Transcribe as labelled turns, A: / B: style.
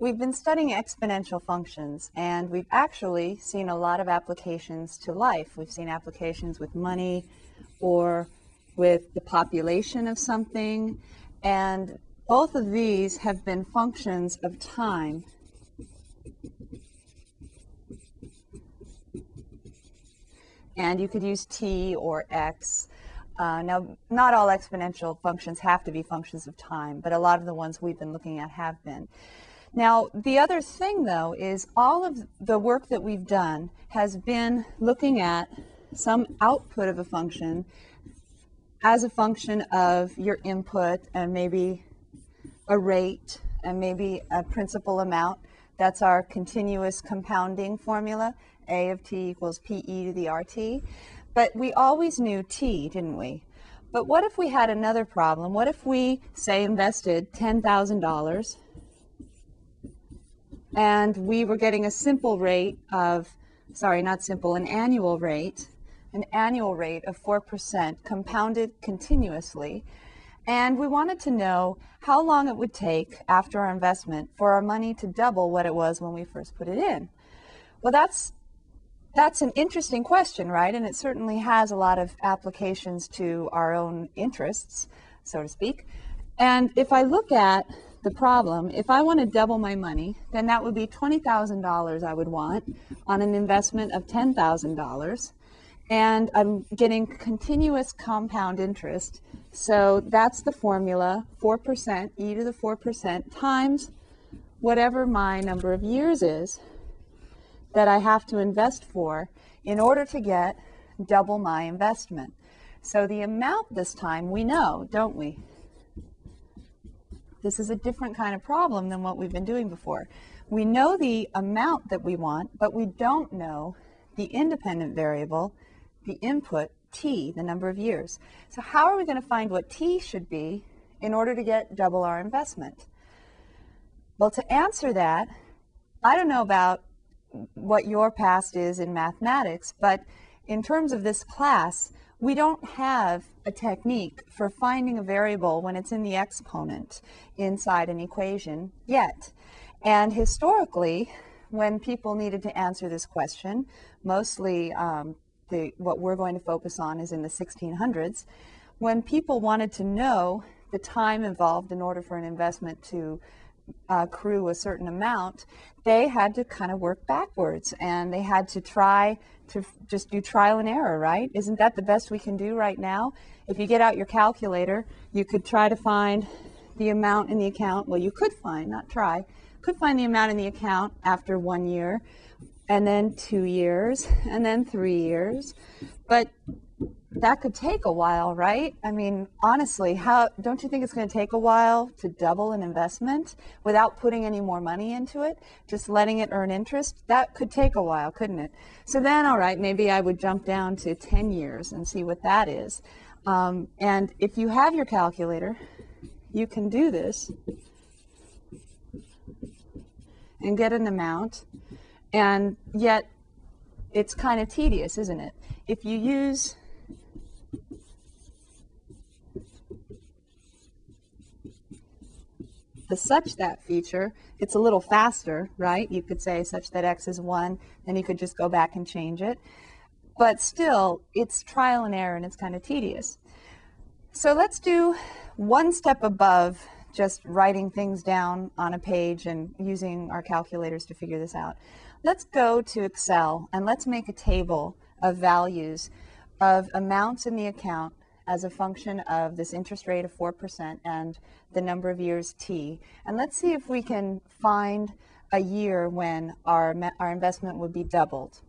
A: we've been studying exponential functions and we've actually seen a lot of applications to life. We've seen applications with money or with the population of something. And both of these have been functions of time. And you could use t or x. Uh, now, not all exponential functions have to be functions of time, but a lot of the ones we've been looking at have been. Now, the other thing, though, is all of the work that we've done has been looking at some output of a function as a function of your input and maybe a rate and maybe a principal amount. That's our continuous compounding formula. A of t equals PE to the RT. But we always knew t, didn't we? But what if we had another problem? What if we, say, invested $10,000 and we were getting a simple rate of, sorry, not simple, an annual rate, an annual rate of 4% compounded continuously. And we wanted to know how long it would take after our investment for our money to double what it was when we first put it in. Well, that's that's an interesting question, right? And it certainly has a lot of applications to our own interests, so to speak. And if I look at the problem, if I want to double my money, then that would be $20,000 I would want on an investment of $10,000. And I'm getting continuous compound interest. So that's the formula 4% e to the 4% times whatever my number of years is that I have to invest for in order to get double my investment. So the amount this time we know, don't we? This is a different kind of problem than what we've been doing before. We know the amount that we want, but we don't know the independent variable, the input, t, the number of years. So how are we going to find what t should be in order to get double our investment? Well, to answer that, I don't know about what your past is in mathematics, but in terms of this class, we don't have a technique for finding a variable when it's in the exponent inside an equation yet. And historically, when people needed to answer this question, mostly um, the, what we're going to focus on is in the 1600s, when people wanted to know the time involved in order for an investment to uh, accrue a certain amount, they had to kind of work backwards and they had to try to just do trial and error, right? Isn't that the best we can do right now? If you get out your calculator, you could try to find the amount in the account. Well, you could find, not try, could find the amount in the account after one year, and then two years, and then three years. But that could take a while, right? I mean, honestly, how don't you think it's going to take a while to double an investment without putting any more money into it, just letting it earn interest? That could take a while, couldn't it? So then, all right, maybe I would jump down to 10 years and see what that is. Um, and if you have your calculator, you can do this and get an amount, and yet it's kind of tedious, isn't it? If you use the such that feature, it's a little faster, right? You could say such that x is 1, then you could just go back and change it. But still, it's trial and error and it's kind of tedious. So let's do one step above just writing things down on a page and using our calculators to figure this out. Let's go to Excel and let's make a table of values of amounts in the account as a function of this interest rate of 4% and the number of years t. And let's see if we can find a year when our, our investment would be doubled.